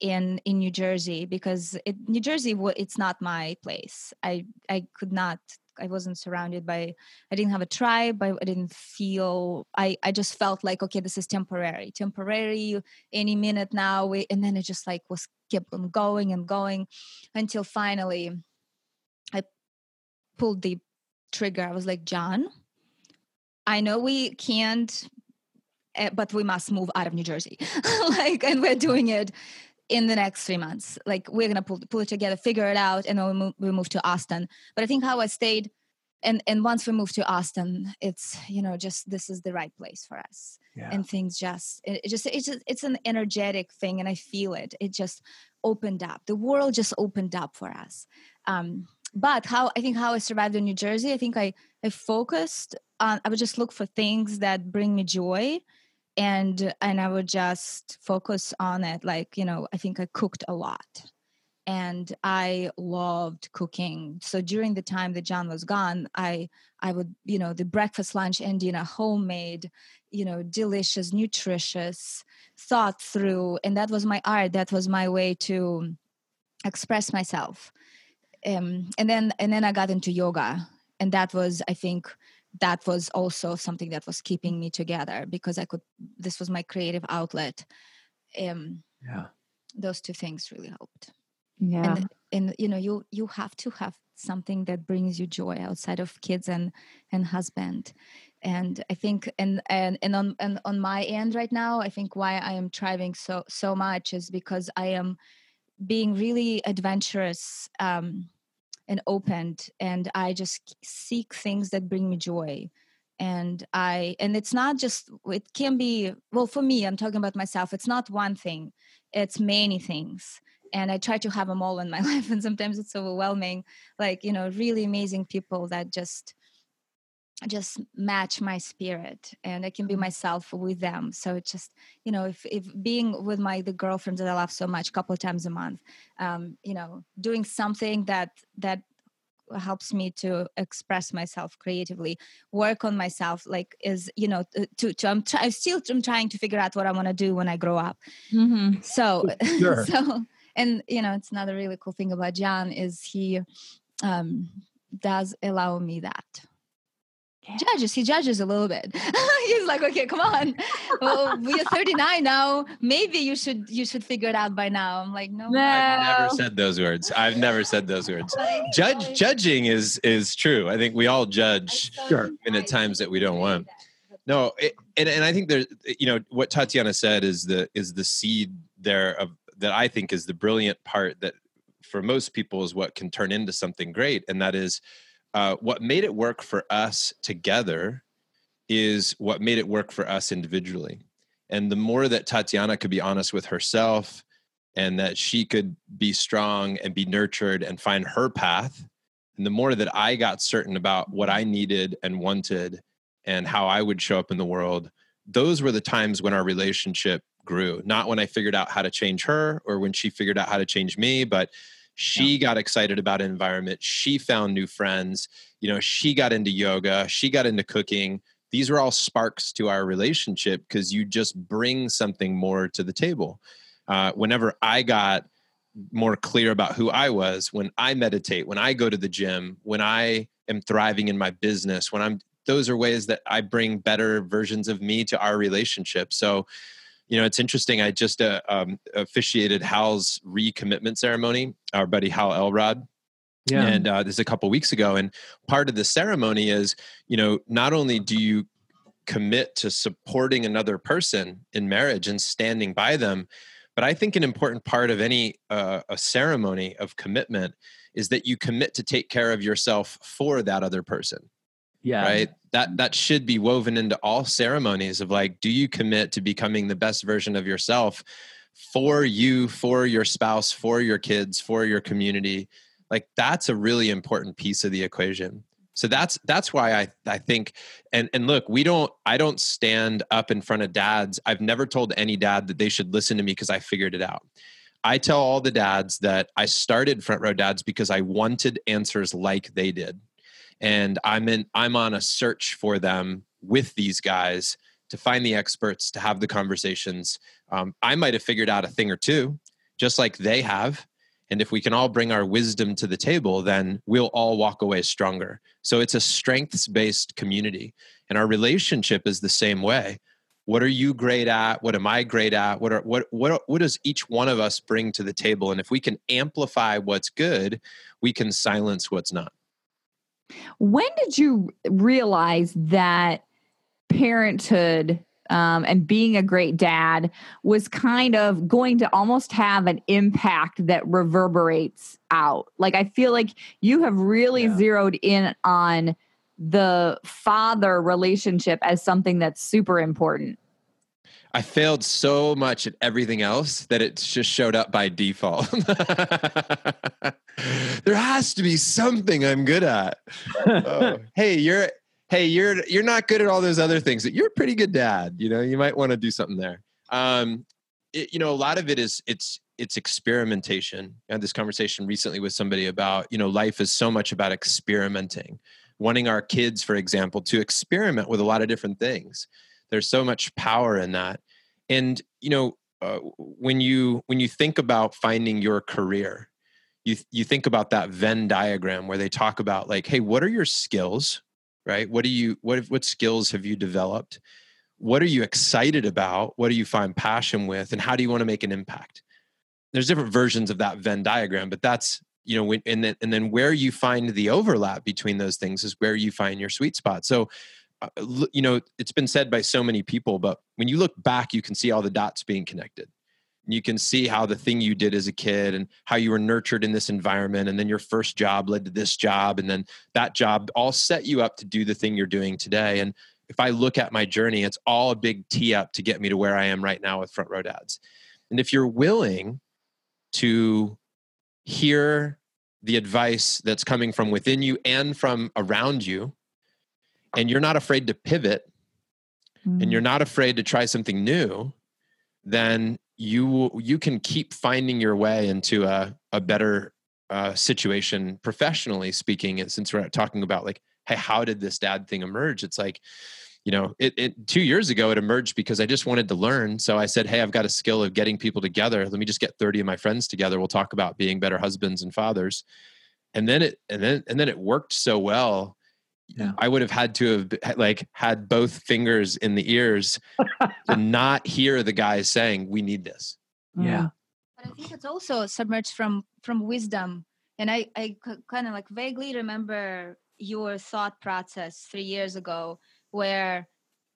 in in New Jersey because it, New Jersey it's not my place. I I could not. I wasn't surrounded by. I didn't have a tribe. I, I didn't feel. I I just felt like okay, this is temporary, temporary. Any minute now, we, and then it just like was kept on going and going until finally, I pulled the trigger. I was like, Jon, I know we can't eh, but we must move out of New Jersey. [LAUGHS] like, and we're doing it in the next three months. Like we're gonna pull, pull it together, figure it out, and then we move, we move to Austin. But I think how I stayed, and and once we moved to Austin, it's you know just this is the right place for us, yeah. and things just it, it just it's just it's an energetic thing, and I feel it. It just opened up. The world just opened up for us. Um, but how I think how I survived in New Jersey, I think I I focused on I would just look for things that bring me joy and and i would just focus on it like you know i think i cooked a lot and i loved cooking. So during the time that jon was gone i i would you know the breakfast lunch and dinner homemade you know delicious nutritious thought through and that was my art that was my way to express myself. Um, and then and then i got into yoga and that was i think that was also something that was keeping me together because I could this was my creative outlet. Um yeah. Those two things really helped. Yeah. And, and you know, you you have to have something that brings you joy outside of kids and and husband. And I think and and and on and on my end right now, I think why I am thriving so so much is because I am being really adventurous um and opened and i just seek things that bring me joy. And i and it's not just it can be well for me i'm talking about myself it's not one thing it's many things. And i try to have them all in my [LAUGHS] life and sometimes it's overwhelming like you know really amazing people that just just match my spirit and i can be mm-hmm. myself with them so it's just you know if, if being with my the girlfriends that i love so much a couple of times a month um you know doing something that that helps me to express myself creatively work on myself like is you know to, to i'm try, still i'm trying to figure out what i want to do when i grow up mm-hmm. so [LAUGHS] sure. so and you know it's another really cool thing about jon is he um does allow me that judges he judges a little bit. [LAUGHS] He's like okay come on. [LAUGHS] Well we are 39 now. Maybe you should you should figure it out by now. I'm like no, no. i've never said those words. I've never said those [LAUGHS] words. Oh judge judging is is true. I think we all judge sure. and at times that we don't want. no it, and, and i think there's you know what tatyana said is the is the seed there of that i think is the brilliant part that for most people is what can turn into something great and that is uh, what made it work for us together is what made it work for us individually. And the more that Tatyana could be honest with herself and that she could be strong and be nurtured and find her path, and the more that I got certain about what I needed and wanted and how I would show up in the world, those were the times when our relationship grew. Not when I figured out how to change her or when she figured out how to change me, but she yeah. got excited about environment. She found new friends. You know she got into yoga. She got into cooking. These were all sparks to our relationship because you just bring something more to the table. Uh, whenever i got more clear about who i was when i meditate when i go to the gym when i am thriving in my business when i'm those are ways that i bring better versions of me to our relationship. So you know, it's interesting. I just uh, um, officiated Hal's recommitment ceremony. Our buddy Hal Elrod. Yeah. And uh, this is a couple weeks ago, and part of the ceremony is, you know, not only do you commit to supporting another person in marriage and standing by them, but I think an important part of any uh, a ceremony of commitment is that you commit to take care of yourself for that other person yeah right that that should be woven into all ceremonies of like do you commit to becoming the best version of yourself for you for your spouse for your kids for your community like that's a really important piece of the equation So that's that's why I I think and and look, we don't I don't stand up in front of dads. I've never told any dad that they should listen to me because I figured it out. I tell all the dads that I started Front Row Dads because I wanted answers like they did. And I'm in I'm on a search for them with these guys to find the experts, to have the conversations. Um, I might have figured out a thing or two, just like they have. And if we can all bring our wisdom to the table, then we'll all walk away stronger. So it's a strengths based community. And our relationship is the same way. What are you great at? What am I great at? What are what what what does each one of us bring to the table? And if we can amplify what's good, we can silence what's not. When did you realize that parenthood um, and being a great dad was kind of going to almost have an impact that reverberates out. Like, I feel like you have really yeah. zeroed in on the father relationship as something that's super important. I failed so much at everything else that it just showed up by default. [LAUGHS] there has to be something I'm good at. Oh, [LAUGHS] hey, you're hey, you're you're not good at all those other things. You're a pretty good dad. You know, you might want to do something there. Um, it, you know, a lot of it is it's it's experimentation. I had this conversation recently with somebody about you know life is so much about experimenting, wanting our kids, for example, to experiment with a lot of different things. There's so much power in that, and you know. Uh, when you when you think about finding your career you you think about that venn diagram where they talk about like hey what are your skills right? What do you what what skills have you developed? What are you excited about? What do you find passion with? And how do you want to make an impact? There's different versions of that venn diagram but that's you know when, and then and then where you find the overlap between those things is where you find your sweet spot. So uh, you know it's been said by so many people but when you look back you can see all the dots being connected you can see how the thing you did as a kid and how you were nurtured in this environment and then your first job led to this job and then that job all set you up to do the thing you're doing today and if i look at my journey it's all a big tee up to get me to where i am right now with front row dads and if you're willing to hear the advice that's coming from within you and from around you and you're not afraid to pivot mm-hmm. and you're not afraid to try something new then you you can keep finding your way into a, a better uh, situation professionally speaking and since we're talking about like hey how did this dad thing emerge? It's like you know it, it two years ago it emerged because i just wanted to learn. So i said hey i've got a skill of getting people together. Let me just get 30 of my friends together. We'll talk about being better husbands and fathers. And then it and then and then it worked so well yeah. I would have had to have like had both fingers in the ears to [LAUGHS] not hear the guys saying, "We need this." Yeah, mm. but I think it's also submerged from from wisdom, and I I kind of like vaguely remember your thought process three years ago, where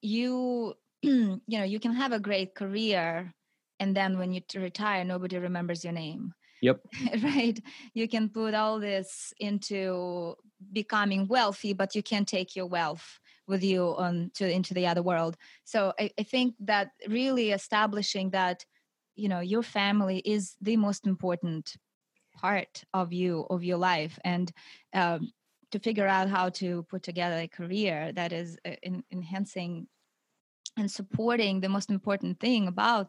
you [CLEARS THROAT] you know you can have a great career, and then when you retire, nobody remembers your name. Yep. [LAUGHS] right. You can put all this into becoming wealthy, but you can't take your wealth with you on to into the other world. So I, I think that really establishing that, you know, your family is the most important part of you of your life and um, to figure out how to put together a career that is uh, in, enhancing and supporting the most important thing about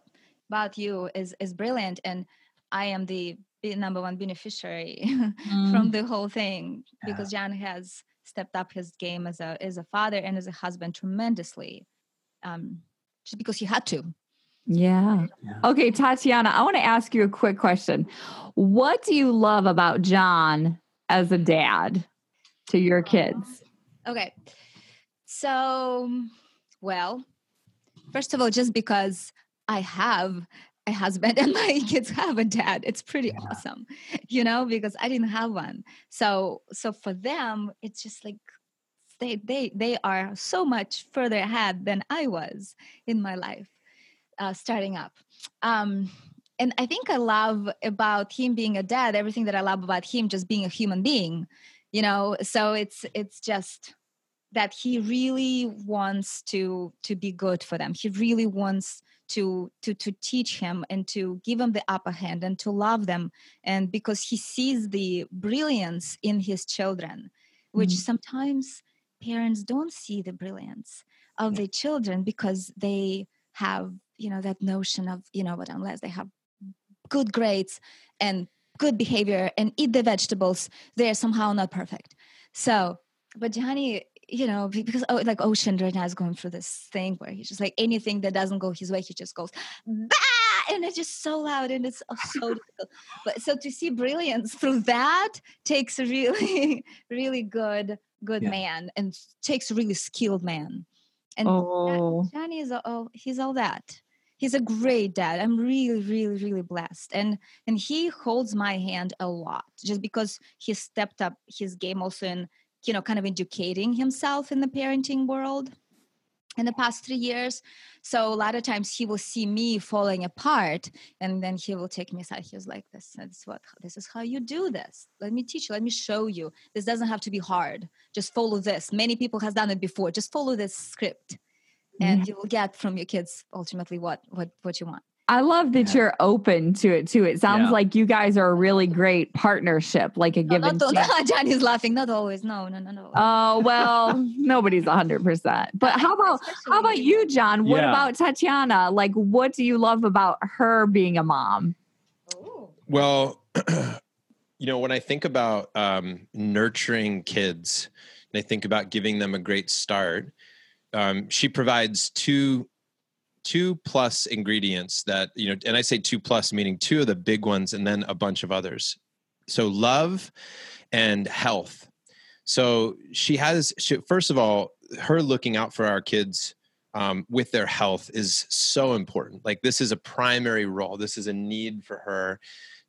about you is is brilliant and I am the number one beneficiary [LAUGHS] mm. from the whole thing yeah. because Jon has stepped up his game as a as a father and as a husband tremendously, um, just because he had to. Yeah. yeah. Okay, Tatyana, I want to ask you a quick question. What do you love about Jon as a dad to your kids? Okay. So, well, first of all, just because I have a husband [LAUGHS] and my kids have a dad. It's pretty yeah. awesome you know because i didn't have one. So so for them it's just like they they they are so much further ahead than i was in my life uh, starting up. Um and i think i love about him being a dad everything that i love about him just being a human being you know? So it's it's just that he really wants to to be good for them. He really wants to to to teach him and to give him the upper hand and to love them. And because he sees the brilliance in his children which Mhm. sometimes parents don't see the brilliance of their children because they have you know that notion of you know but unless they have good grades and good behavior and eat the vegetables they're somehow not perfect. So but johnny you know because oh, like ocean right now is going through this thing where he's just like anything that doesn't go his way he just goes bah! and it's just so loud and it's oh, [LAUGHS] so difficult but so to see brilliance through that takes a really [LAUGHS] really good good Yeah. man and takes a really skilled man and Oh, Johnny is all oh, he's all that. He's a great dad. I'm really, really, really blessed. And and he holds my hand a lot just because he stepped up his game also in, you know, kind of educating himself in the parenting world in the past three years. So a lot of times he will see me falling apart and then he will take me aside. He was like, This is what this is how you do this. Let me teach you, let me show you. This doesn't have to be hard. Just follow this. Many people has done it before. Just follow this script and you will get from your kids ultimately what what what you want I love that Yeah. you're open to it too. It sounds Yeah. like you guys are a really great partnership, like a no, give not and all- take. [LAUGHS] johnny's laughing not always no no no no Oh well, [LAUGHS] nobody's hundred percent. But how about how about you, Jon? What Yeah. about Tatyana? Like, what do you love about her being a mom? Ooh. Well, [CLEARS THROAT] you know, when I think about um, nurturing kids and I think about giving them a great start, um, she provides two two plus ingredients that you know and i say two plus meaning two of the big ones and then a bunch of others. So love and health. So she has she, first of all her looking out for our kids um, with their health is so important. Like this is a primary role. This is a need for her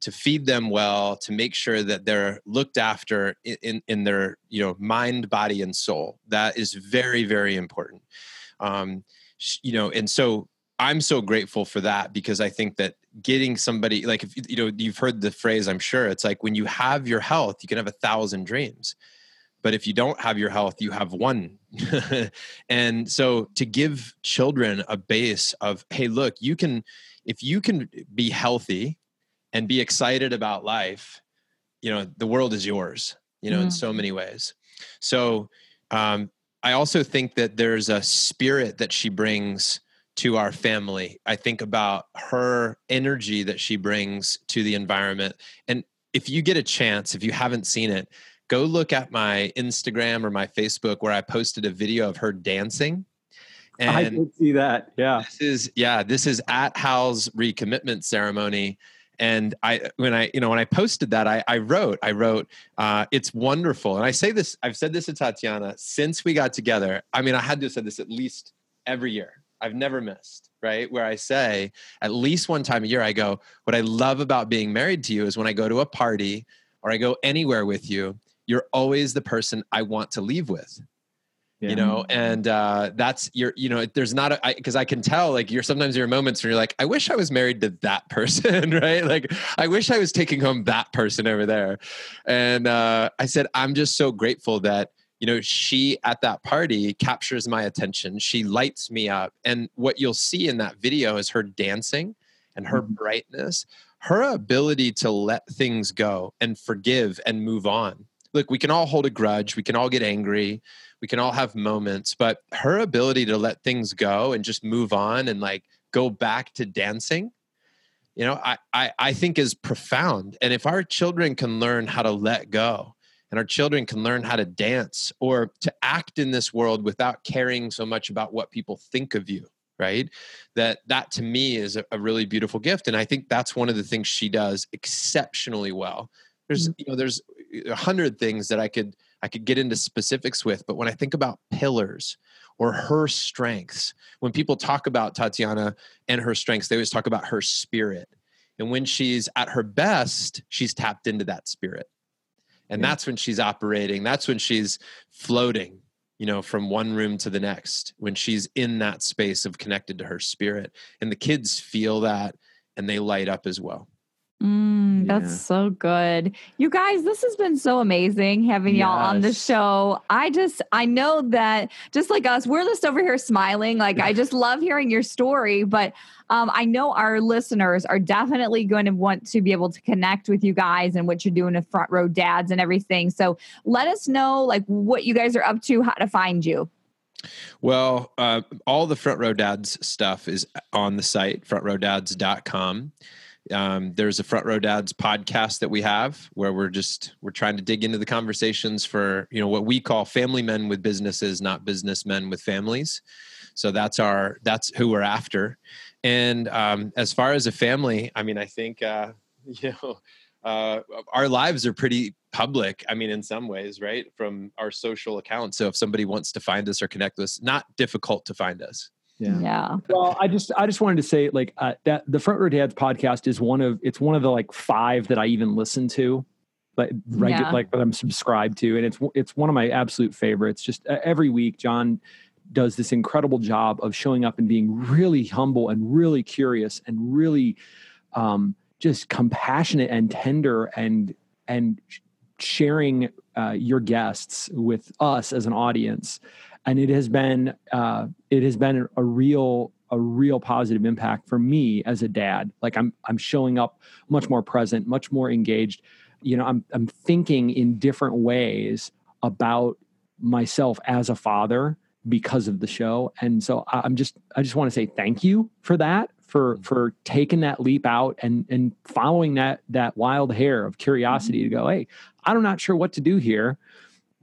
to feed them well to make sure that they're looked after in, in, in their you know mind body and soul. That is very very important. Um, you know and so i'm so grateful for that because i think that getting somebody like if you- you know you've heard the phrase i'm sure it's like when you have your health you can have a thousand dreams but if you don't have your health you have one. [LAUGHS] And so to give children a base of hey look you can if you can be healthy and be excited about life you know the world is yours you know in so many ways. So um, i also think that there's a spirit that she brings to our family i think about her energy that she brings to the environment and if you get a chance if you haven't seen it go look at my instagram or my facebook where i posted a video of her dancing And I did see that. Yeah. this is yeah this is at hal's recommitment ceremony and i when i you know when i posted that i, I wrote i wrote uh, it's wonderful. And i say this i've said this to tatyana since we got together. I mean i had to have said this at least every year. I've never missed right? Where i say at least one time a year i go what i love about being married to you is when i go to a party or i go anywhere with you you're always the person i want to leave with Yeah. you know and uh that's your you know there's not a because I, can tell like you're sometimes there are moments where you're like i wish i was married to that [LAUGHS] person right? Like i wish i was taking home that person over there. And uh i said i'm just so grateful that you know she at that party captures my attention. She lights me up. And what you'll see in that video is her dancing and her Mhm. brightness her ability to let things go and forgive and move on look we can all hold a grudge we can all get angry we can all have moments but her ability to let things go and just move on and like go back to dancing you know I, I i think is profound. And if our children can learn how to let go and our children can learn how to dance or to act in this world without caring so much about what people think of you right that that to me is a, a really beautiful gift. And i think that's one of the things she does exceptionally well. There's mm-hmm. you know there's a hundred things that i could I could get into specifics with, but when I think about pillars or her strengths, when people talk about Tatyana and her strengths, they always talk about her spirit. And when she's at her best, she's tapped into that spirit. And Yeah. that's when she's operating, that's when she's floating, you know, from one room to the next, when she's in that space of connected to her spirit. And the kids feel that and they light up as well. Mm, Yeah. That's so good. You guys, this has been so amazing having y'all on the show. I just, I know that just like us, we're just over here smiling. Like, I just [LAUGHS] love hearing your story. But um, I know our listeners are definitely going to want to be able to connect with you guys and what you're doing with Front Row Dads and everything. So let us know, like, what you guys are up to, how to find you. Well, uh, all the Front Row Dads stuff is on the site, frontrowdads.com. Um, there's a Front Row Dads podcast that we have where we're just we're trying to dig into the conversations for you know what we call family men with businesses, not businessmen with families. So that's our that's who we're after. And um, as far as a family, I mean, I think uh, [LAUGHS] you know uh, our lives are pretty public. I mean, in some ways, right? From our social accounts. So if somebody wants to find us or connect with us, not difficult to find us. Yeah. Well, I just I just wanted to say like uh, that the Front Row Dads podcast is one of it's one of the like five that I even listen to, like regu- Yeah. like that I'm subscribed to, and it's it's one of my absolute favorites. Just uh, every week, Jon does this incredible job of showing up and being really humble and really curious and really um, just compassionate and tender and and sharing uh, your guests with us as an audience and it has been uh, it has been a real a real positive impact for me as a dad. Like i'm i'm showing up much more present much more engaged. You know i'm i'm thinking in different ways about myself as a father because of the show. And so I- i'm just i just want to say thank you for that for mm-hmm. for taking that leap out and and following that that wild hair of curiosity to mm-hmm. go hey i'm not sure what to do here.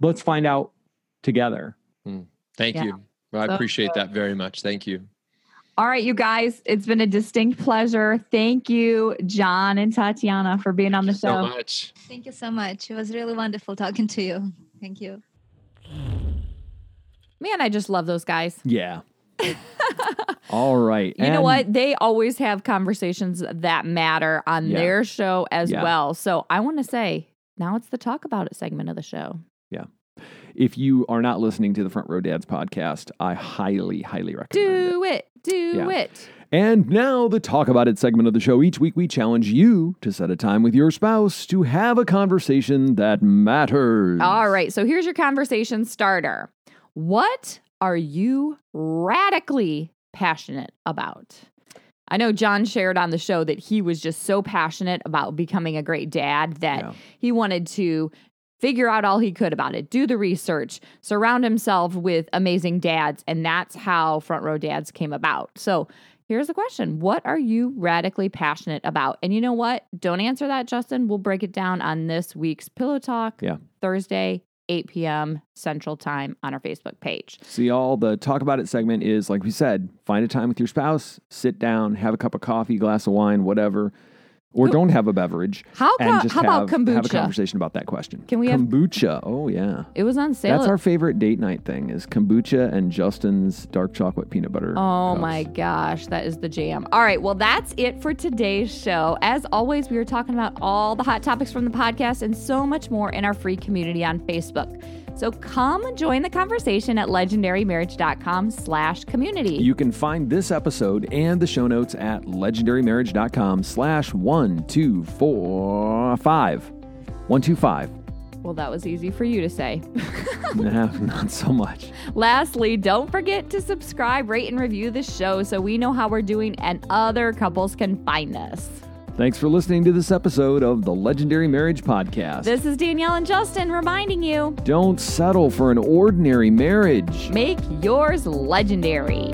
Let's find out together hmm. Thank Yeah. you. Well, I So appreciate that very much. Thank you. All right, you guys, it's been a distinct pleasure. Thank you, Jon and Tatyana, for being on the so show. much. Thank you so much. It was really wonderful talking to you. Thank you. Man, I just love those guys. Yeah. [LAUGHS] All right. You know what? They always have conversations that matter on Yeah. their show as Yeah. well. So I want to say now it's the talk about it segment of the show. If you are not listening to the Front Row Dads podcast, I highly, highly recommend it. Do it. Do Yeah. it. And now, the Talk About It segment of the show. Each week, we challenge you to set a time with your spouse to have a conversation that matters. All right. So here's your conversation starter. What are you radically passionate about? I know Jon shared on the show that he was just so passionate about becoming a great dad that Yeah. he wanted to figure out all he could about it, do the research, surround himself with amazing dads. And that's how Front Row Dads came about. So here's the question What are you radically passionate about? And you know what? Don't answer that, Justin. We'll break it down on this week's Pillow Talk, Yeah. Thursday, 8 p.m. Central Time on our Facebook page. See, all the Talk About It segment is, like we said, find a time with your spouse, sit down, have a cup of coffee, glass of wine, whatever, or don't have a beverage. How, and just how have, about kombucha? have a conversation about that question. Can we have- kombucha? Oh, yeah. It was on sale. That's our favorite date night thing is kombucha and Justin's dark chocolate peanut butter. Oh cups. my gosh, that is the jam. All right, well, that's it for today's show. As always, we are talking about all the hot topics from the podcast and so much more in our free community on Facebook. So come join the conversation at legendarymarriage.com slash community. You can find this episode and the show notes at legendarymarriage.com slash one two four five. One two five. well, that was easy for you to say. [LAUGHS] Nah, not so much. Lastly, don't forget to subscribe, rate, and review the show so we know how we're doing and other couples can find us. Thanks for listening to this episode of the Legendary Marriage Podcast. This is Danielle and Justin reminding you Don't settle for an ordinary marriage. make yours legendary.